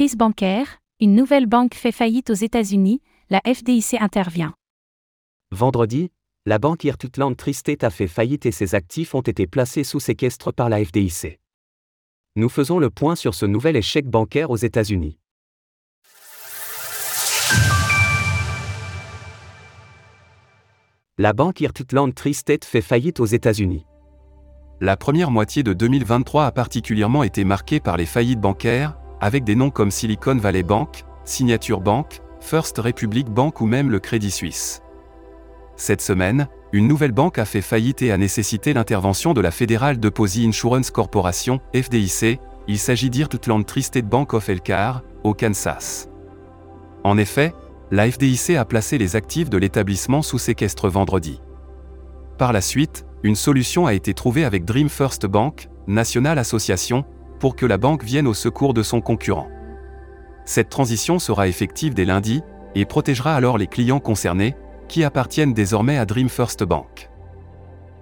Crise bancaire, une nouvelle banque fait faillite aux États-Unis, la FDIC intervient. Vendredi, la banque Irtutland Tri-State a fait faillite et ses actifs ont été placés sous séquestre par la FDIC. Nous faisons le point sur ce nouvel échec bancaire aux États-Unis. La banque Irtutland Tri-State fait faillite aux États-Unis. La première moitié de 2023 a particulièrement été marquée par les faillites bancaires, avec des noms comme Silicon Valley Bank, Signature Bank, First Republic Bank ou même le Crédit Suisse. Cette semaine, une nouvelle banque a fait faillite et a nécessité l'intervention de la Federal Deposit Insurance Corporation, FDIC, il s'agit d'Irtutland Tri-State Bank of Elkhart, au Kansas. En effet, la FDIC a placé les actifs de l'établissement sous séquestre vendredi. Par la suite, une solution a été trouvée avec Dream First Bank, National Association, pour que la banque vienne au secours de son concurrent. Cette transition sera effective dès lundi et protégera alors les clients concernés, qui appartiennent désormais à Dream First Bank.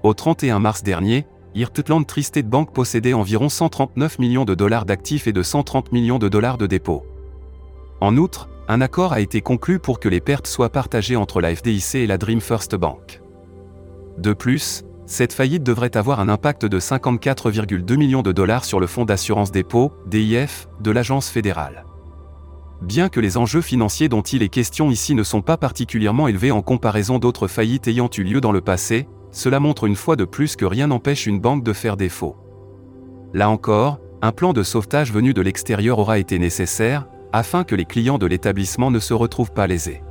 Au 31 mars dernier, Irtutland Tri-State Bank possédait environ 139 millions de dollars d'actifs et de 130 millions de dollars de dépôts. En outre, un accord a été conclu pour que les pertes soient partagées entre la FDIC et la Dream First Bank. De plus, cette faillite devrait avoir un impact de 54,2 millions de dollars sur le fonds d'assurance dépôt, DIF, de l'agence fédérale. Bien que les enjeux financiers dont il est question ici ne sont pas particulièrement élevés en comparaison d'autres faillites ayant eu lieu dans le passé, cela montre une fois de plus que rien n'empêche une banque de faire défaut. Là encore, un plan de sauvetage venu de l'extérieur aura été nécessaire, afin que les clients de l'établissement ne se retrouvent pas lésés.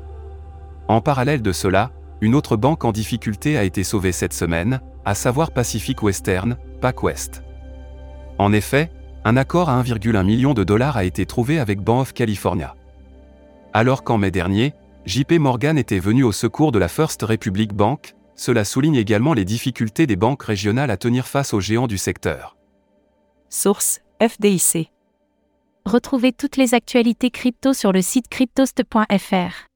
En parallèle de cela, une autre banque en difficulté a été sauvée cette semaine, à savoir Pacific Western, PacWest. En effet, un accord à 1,1 million de dollars a été trouvé avec Bank of California. Alors qu'en mai dernier, JP Morgan était venu au secours de la First Republic Bank, cela souligne également les difficultés des banques régionales à tenir face aux géants du secteur. Source FDIC. Retrouvez toutes les actualités crypto sur le site cryptost.fr.